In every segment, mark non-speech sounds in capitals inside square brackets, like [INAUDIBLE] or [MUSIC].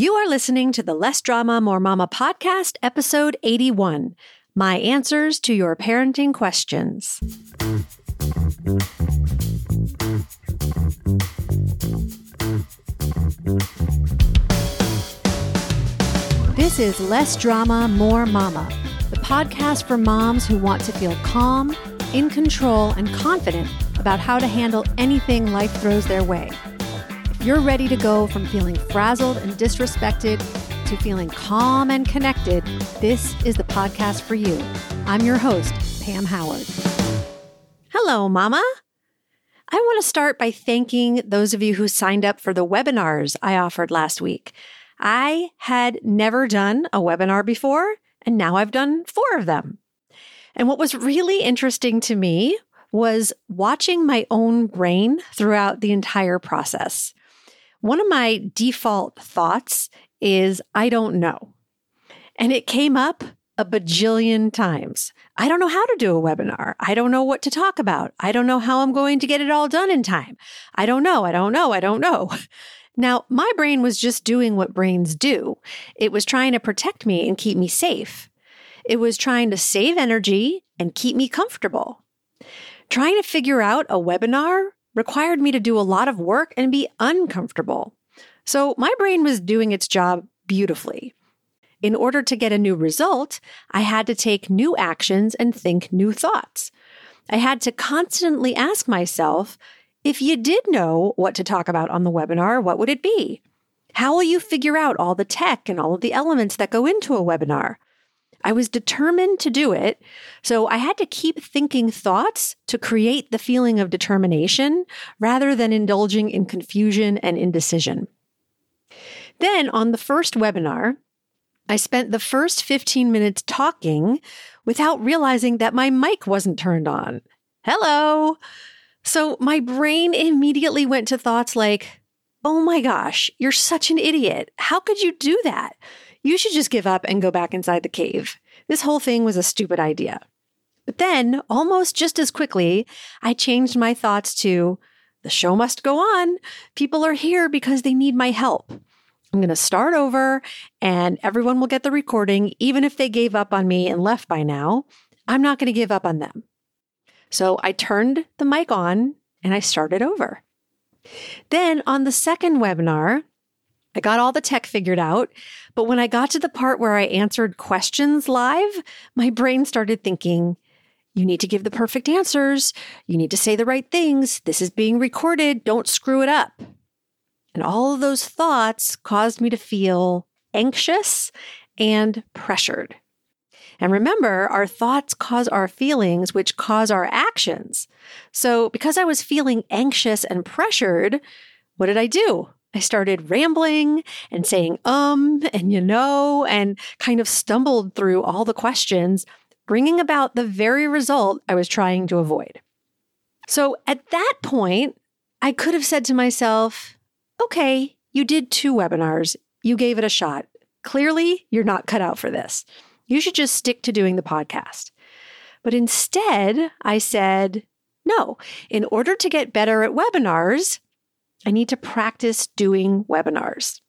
You are listening to the Less Drama, More Mama podcast, episode 81 My Answers to Your Parenting Questions. This is Less Drama, More Mama, the podcast for moms who want to feel calm, in control, and confident about how to handle anything life throws their way. You're ready to go from feeling frazzled and disrespected to feeling calm and connected, this is the podcast for you. I'm your host, Pam Howard. Hello, Mama. I want to start by thanking those of you who signed up for the webinars I offered last week. I had never done a webinar before, and now I've done four of them. And what was really interesting to me was watching my own brain throughout the entire process. One of my default thoughts is, I don't know. And it came up a bajillion times. I don't know how to do a webinar. I don't know what to talk about. I don't know how I'm going to get it all done in time. I don't know. I don't know. I don't know. [LAUGHS] Now, my brain was just doing what brains do. It was trying to protect me and keep me safe. It was trying to save energy and keep me comfortable. Trying to figure out a webinar required me to do a lot of work and be uncomfortable. So my brain was doing its job beautifully. In order to get a new result, I had to take new actions and think new thoughts. I had to constantly ask myself, if you did know what to talk about on the webinar, what would it be? How will you figure out all the tech and all of the elements that go into a webinar? I was determined to do it. So I had to keep thinking thoughts to create the feeling of determination rather than indulging in confusion and indecision. Then on the first webinar, I spent the first 15 minutes talking without realizing that my mic wasn't turned on. Hello. So my brain immediately went to thoughts like, oh my gosh, you're such an idiot. How could you do that? You should just give up and go back inside the cave. This whole thing was a stupid idea. But then, almost just as quickly, I changed my thoughts to the show must go on. People are here because they need my help. I'm going to start over and everyone will get the recording, even if they gave up on me and left by now. I'm not going to give up on them. So I turned the mic on and I started over. Then on the second webinar, I got all the tech figured out. But when I got to the part where I answered questions live, my brain started thinking, you need to give the perfect answers. You need to say the right things. This is being recorded. Don't screw it up. And all of those thoughts caused me to feel anxious and pressured. And remember, our thoughts cause our feelings, which cause our actions. So, because I was feeling anxious and pressured, what did I do? I started rambling and saying, um, and you know, and kind of stumbled through all the questions, bringing about the very result I was trying to avoid. So at that point, I could have said to myself, okay, you did two webinars, you gave it a shot. Clearly, you're not cut out for this. You should just stick to doing the podcast. But instead, I said, no, in order to get better at webinars, I need to practice doing webinars.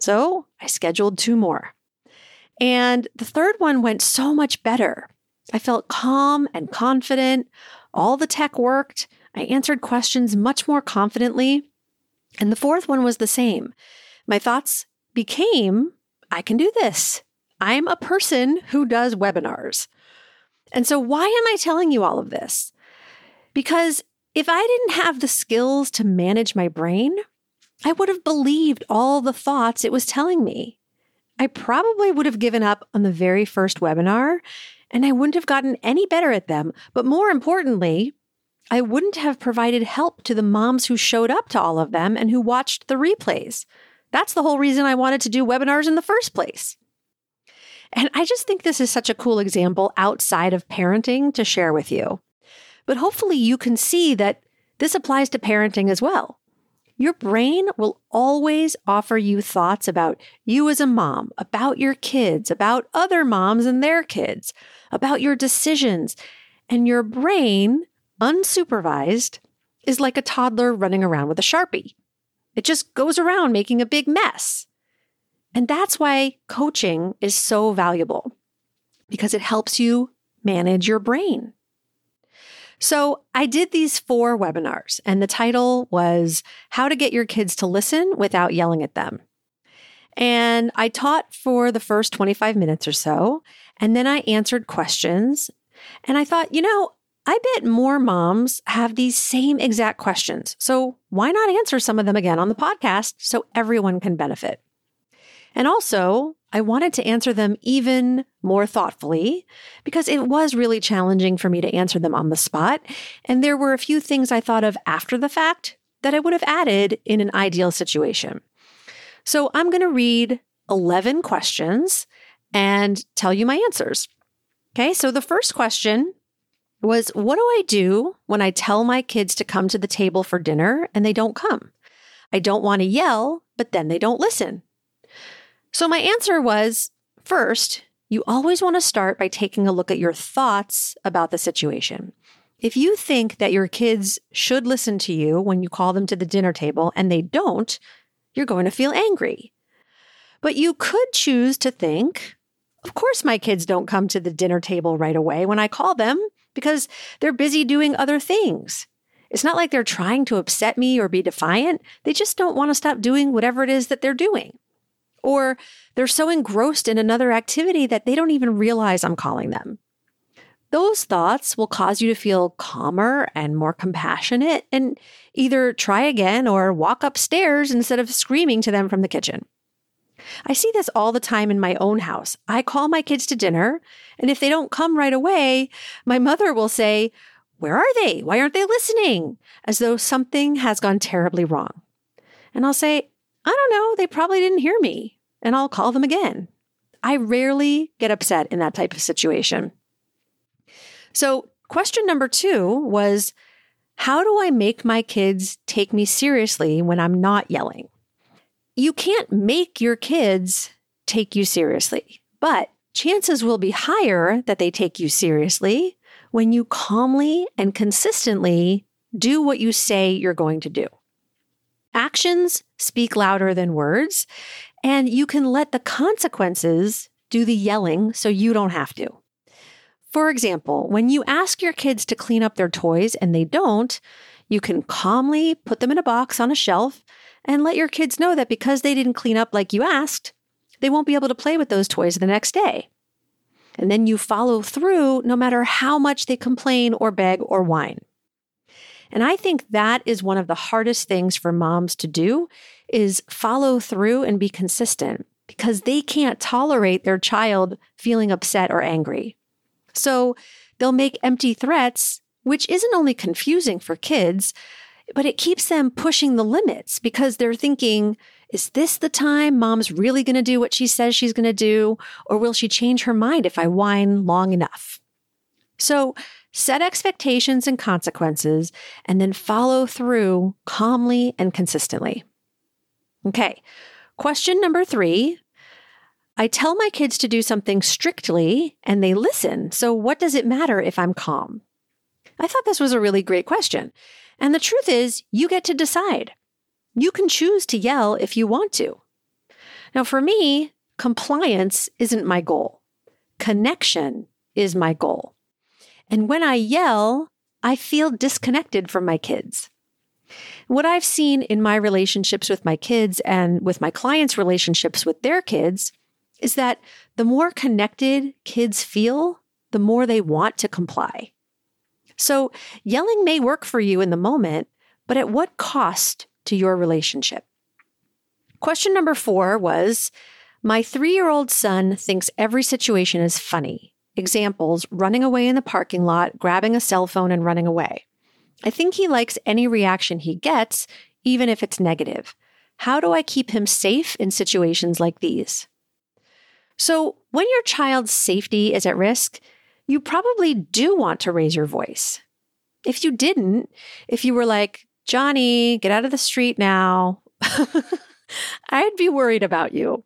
So I scheduled two more. And the third one went so much better. I felt calm and confident. All the tech worked. I answered questions much more confidently. And the fourth one was the same. My thoughts became I can do this. I'm a person who does webinars. And so, why am I telling you all of this? Because if I didn't have the skills to manage my brain, I would have believed all the thoughts it was telling me. I probably would have given up on the very first webinar and I wouldn't have gotten any better at them. But more importantly, I wouldn't have provided help to the moms who showed up to all of them and who watched the replays. That's the whole reason I wanted to do webinars in the first place. And I just think this is such a cool example outside of parenting to share with you. But hopefully you can see that this applies to parenting as well. Your brain will always offer you thoughts about you as a mom, about your kids, about other moms and their kids, about your decisions. And your brain, unsupervised, is like a toddler running around with a Sharpie. It just goes around making a big mess. And that's why coaching is so valuable because it helps you manage your brain. So I did these four webinars, and the title was How to Get Your Kids to Listen Without Yelling at Them. And I taught for the first 25 minutes or so, and then I answered questions. And I thought, you know, I bet more moms have these same exact questions. So why not answer some of them again on the podcast so everyone can benefit? And also, I wanted to answer them even more thoughtfully because it was really challenging for me to answer them on the spot. And there were a few things I thought of after the fact that I would have added in an ideal situation. So I'm going to read 11 questions and tell you my answers. Okay, so the first question was What do I do when I tell my kids to come to the table for dinner and they don't come? I don't want to yell, but then they don't listen. So my answer was first, you always want to start by taking a look at your thoughts about the situation. If you think that your kids should listen to you when you call them to the dinner table and they don't, you're going to feel angry. But you could choose to think, of course, my kids don't come to the dinner table right away when I call them because they're busy doing other things. It's not like they're trying to upset me or be defiant. They just don't want to stop doing whatever it is that they're doing. Or they're so engrossed in another activity that they don't even realize I'm calling them. Those thoughts will cause you to feel calmer and more compassionate and either try again or walk upstairs instead of screaming to them from the kitchen. I see this all the time in my own house. I call my kids to dinner, and if they don't come right away, my mother will say, Where are they? Why aren't they listening? As though something has gone terribly wrong. And I'll say, I don't know, they probably didn't hear me and I'll call them again. I rarely get upset in that type of situation. So, question number two was How do I make my kids take me seriously when I'm not yelling? You can't make your kids take you seriously, but chances will be higher that they take you seriously when you calmly and consistently do what you say you're going to do. Actions speak louder than words, and you can let the consequences do the yelling so you don't have to. For example, when you ask your kids to clean up their toys and they don't, you can calmly put them in a box on a shelf and let your kids know that because they didn't clean up like you asked, they won't be able to play with those toys the next day. And then you follow through no matter how much they complain or beg or whine. And I think that is one of the hardest things for moms to do is follow through and be consistent because they can't tolerate their child feeling upset or angry. So they'll make empty threats, which isn't only confusing for kids, but it keeps them pushing the limits because they're thinking, is this the time mom's really going to do what she says she's going to do? Or will she change her mind if I whine long enough? So set expectations and consequences, and then follow through calmly and consistently. Okay, question number three. I tell my kids to do something strictly and they listen. So, what does it matter if I'm calm? I thought this was a really great question. And the truth is, you get to decide. You can choose to yell if you want to. Now, for me, compliance isn't my goal, connection is my goal. And when I yell, I feel disconnected from my kids. What I've seen in my relationships with my kids and with my clients' relationships with their kids is that the more connected kids feel, the more they want to comply. So, yelling may work for you in the moment, but at what cost to your relationship? Question number four was My three year old son thinks every situation is funny. Examples running away in the parking lot, grabbing a cell phone, and running away. I think he likes any reaction he gets, even if it's negative. How do I keep him safe in situations like these? So, when your child's safety is at risk, you probably do want to raise your voice. If you didn't, if you were like, Johnny, get out of the street now, [LAUGHS] I'd be worried about you.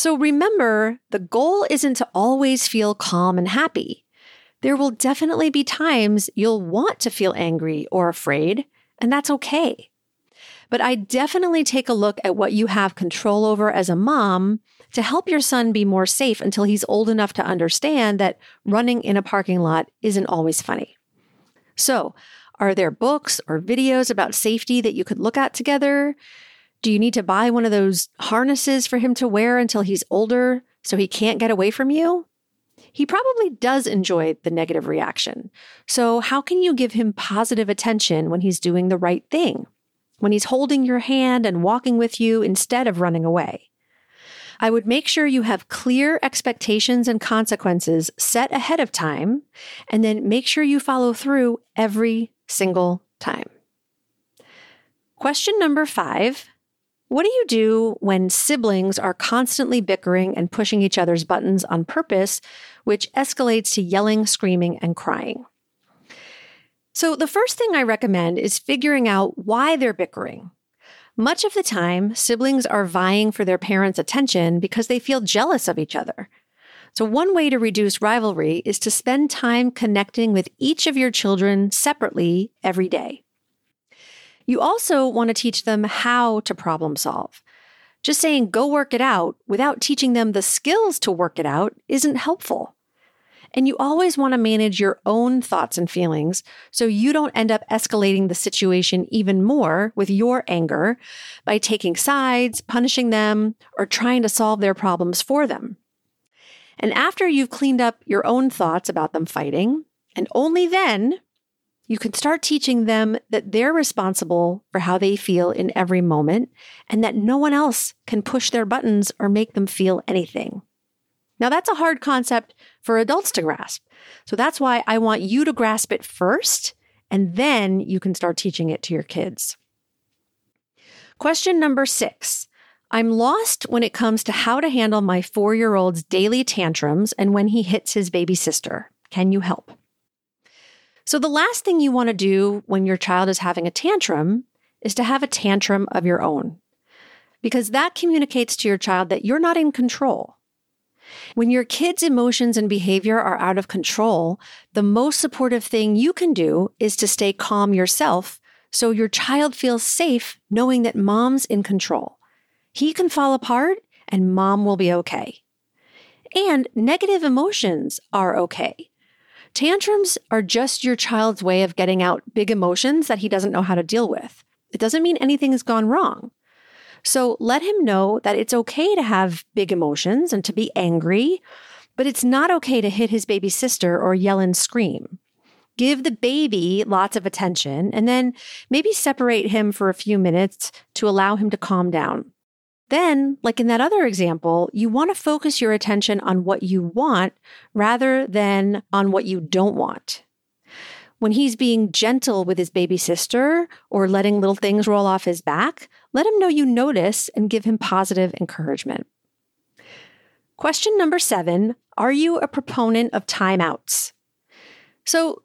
So remember, the goal isn't to always feel calm and happy. There will definitely be times you'll want to feel angry or afraid, and that's okay. But I definitely take a look at what you have control over as a mom to help your son be more safe until he's old enough to understand that running in a parking lot isn't always funny. So, are there books or videos about safety that you could look at together? Do you need to buy one of those harnesses for him to wear until he's older so he can't get away from you? He probably does enjoy the negative reaction. So, how can you give him positive attention when he's doing the right thing? When he's holding your hand and walking with you instead of running away? I would make sure you have clear expectations and consequences set ahead of time, and then make sure you follow through every single time. Question number five what do you do when siblings are constantly bickering and pushing each other's buttons on purpose, which escalates to yelling, screaming, and crying? So, the first thing I recommend is figuring out why they're bickering. Much of the time, siblings are vying for their parents' attention because they feel jealous of each other. So, one way to reduce rivalry is to spend time connecting with each of your children separately every day. You also want to teach them how to problem solve. Just saying, go work it out without teaching them the skills to work it out isn't helpful. And you always want to manage your own thoughts and feelings so you don't end up escalating the situation even more with your anger by taking sides, punishing them, or trying to solve their problems for them. And after you've cleaned up your own thoughts about them fighting, and only then you can start teaching them that they're responsible for how they feel in every moment and that no one else can push their buttons or make them feel anything. Now, that's a hard concept for adults to grasp. So that's why I want you to grasp it first, and then you can start teaching it to your kids. Question number six I'm lost when it comes to how to handle my four year old's daily tantrums and when he hits his baby sister. Can you help? So, the last thing you want to do when your child is having a tantrum is to have a tantrum of your own, because that communicates to your child that you're not in control. When your kid's emotions and behavior are out of control, the most supportive thing you can do is to stay calm yourself so your child feels safe knowing that mom's in control. He can fall apart and mom will be okay. And negative emotions are okay. Tantrums are just your child's way of getting out big emotions that he doesn't know how to deal with. It doesn't mean anything has gone wrong. So let him know that it's okay to have big emotions and to be angry, but it's not okay to hit his baby sister or yell and scream. Give the baby lots of attention and then maybe separate him for a few minutes to allow him to calm down. Then, like in that other example, you want to focus your attention on what you want rather than on what you don't want. When he's being gentle with his baby sister or letting little things roll off his back, let him know you notice and give him positive encouragement. Question number seven Are you a proponent of timeouts? So,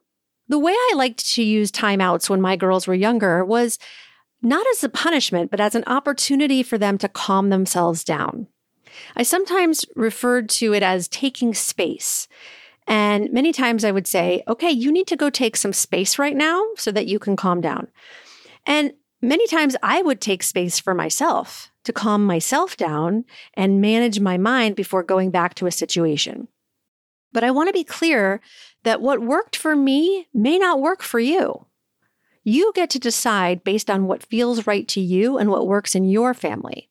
the way I liked to use timeouts when my girls were younger was not as a punishment, but as an opportunity for them to calm themselves down. I sometimes referred to it as taking space. And many times I would say, okay, you need to go take some space right now so that you can calm down. And many times I would take space for myself to calm myself down and manage my mind before going back to a situation. But I want to be clear that what worked for me may not work for you. You get to decide based on what feels right to you and what works in your family.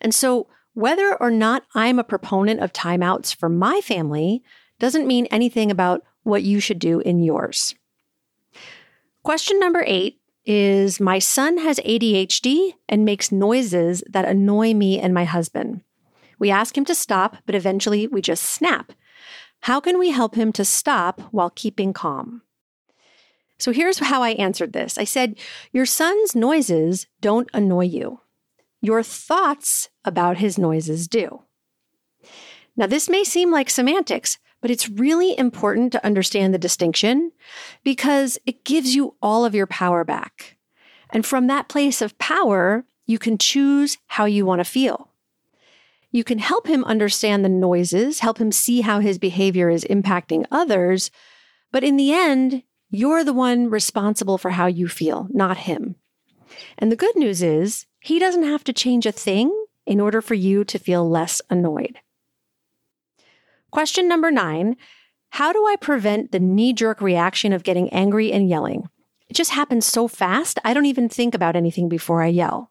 And so, whether or not I'm a proponent of timeouts for my family doesn't mean anything about what you should do in yours. Question number eight is My son has ADHD and makes noises that annoy me and my husband. We ask him to stop, but eventually we just snap. How can we help him to stop while keeping calm? So here's how I answered this I said, Your son's noises don't annoy you. Your thoughts about his noises do. Now, this may seem like semantics, but it's really important to understand the distinction because it gives you all of your power back. And from that place of power, you can choose how you want to feel. You can help him understand the noises, help him see how his behavior is impacting others. But in the end, you're the one responsible for how you feel, not him. And the good news is, he doesn't have to change a thing in order for you to feel less annoyed. Question number nine How do I prevent the knee jerk reaction of getting angry and yelling? It just happens so fast, I don't even think about anything before I yell.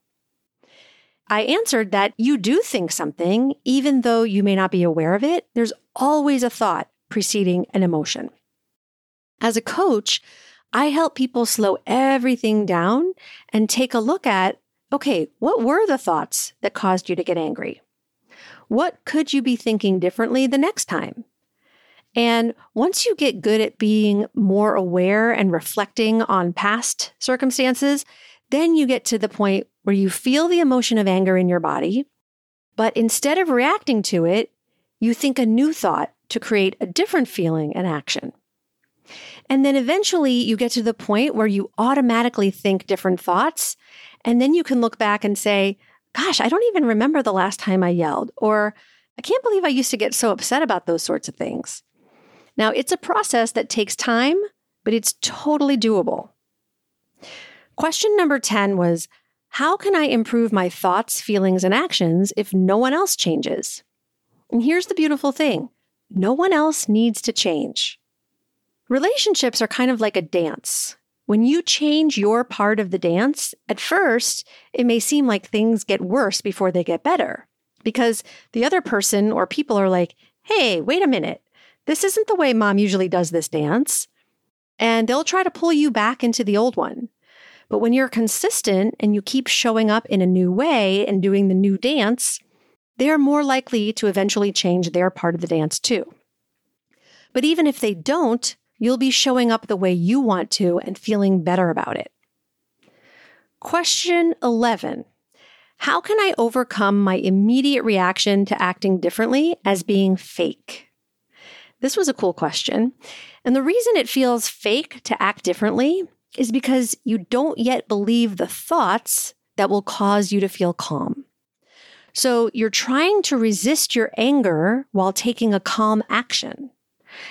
I answered that you do think something, even though you may not be aware of it. There's always a thought preceding an emotion. As a coach, I help people slow everything down and take a look at okay, what were the thoughts that caused you to get angry? What could you be thinking differently the next time? And once you get good at being more aware and reflecting on past circumstances, then you get to the point where you feel the emotion of anger in your body, but instead of reacting to it, you think a new thought to create a different feeling and action. And then eventually you get to the point where you automatically think different thoughts. And then you can look back and say, gosh, I don't even remember the last time I yelled, or I can't believe I used to get so upset about those sorts of things. Now, it's a process that takes time, but it's totally doable. Question number 10 was How can I improve my thoughts, feelings, and actions if no one else changes? And here's the beautiful thing no one else needs to change. Relationships are kind of like a dance. When you change your part of the dance, at first, it may seem like things get worse before they get better because the other person or people are like, hey, wait a minute. This isn't the way mom usually does this dance. And they'll try to pull you back into the old one. But when you're consistent and you keep showing up in a new way and doing the new dance, they're more likely to eventually change their part of the dance too. But even if they don't, you'll be showing up the way you want to and feeling better about it. Question 11 How can I overcome my immediate reaction to acting differently as being fake? This was a cool question. And the reason it feels fake to act differently is because you don't yet believe the thoughts that will cause you to feel calm. So you're trying to resist your anger while taking a calm action.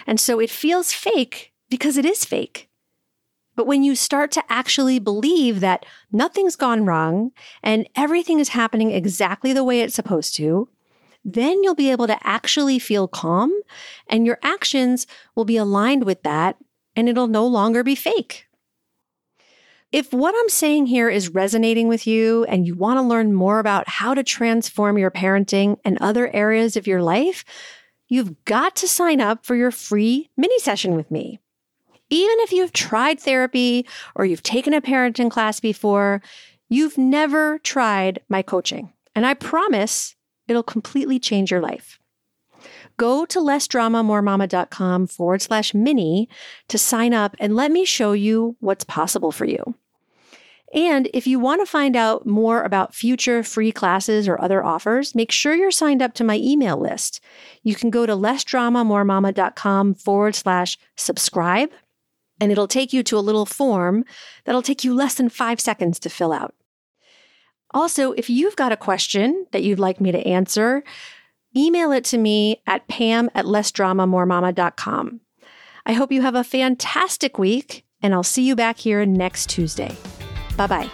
And so it feels fake because it is fake. But when you start to actually believe that nothing's gone wrong and everything is happening exactly the way it's supposed to, then you'll be able to actually feel calm and your actions will be aligned with that and it'll no longer be fake. If what I'm saying here is resonating with you and you want to learn more about how to transform your parenting and other areas of your life, you've got to sign up for your free mini session with me. Even if you've tried therapy or you've taken a parenting class before, you've never tried my coaching. And I promise it'll completely change your life. Go to lessdramamoremama.com forward slash mini to sign up and let me show you what's possible for you. And if you want to find out more about future free classes or other offers, make sure you're signed up to my email list. You can go to lessdramamoremama.com forward slash subscribe, and it'll take you to a little form that'll take you less than five seconds to fill out. Also, if you've got a question that you'd like me to answer, email it to me at pam at lessdramamoremama.com. I hope you have a fantastic week, and I'll see you back here next Tuesday. Bye bye.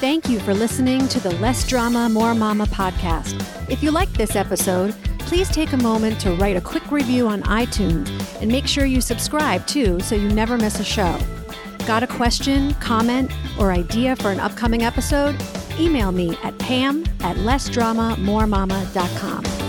Thank you for listening to the Less Drama, More Mama podcast. If you like this episode, please take a moment to write a quick review on iTunes and make sure you subscribe too so you never miss a show. Got a question, comment, or idea for an upcoming episode? Email me at pam at lessdramamoremama.com.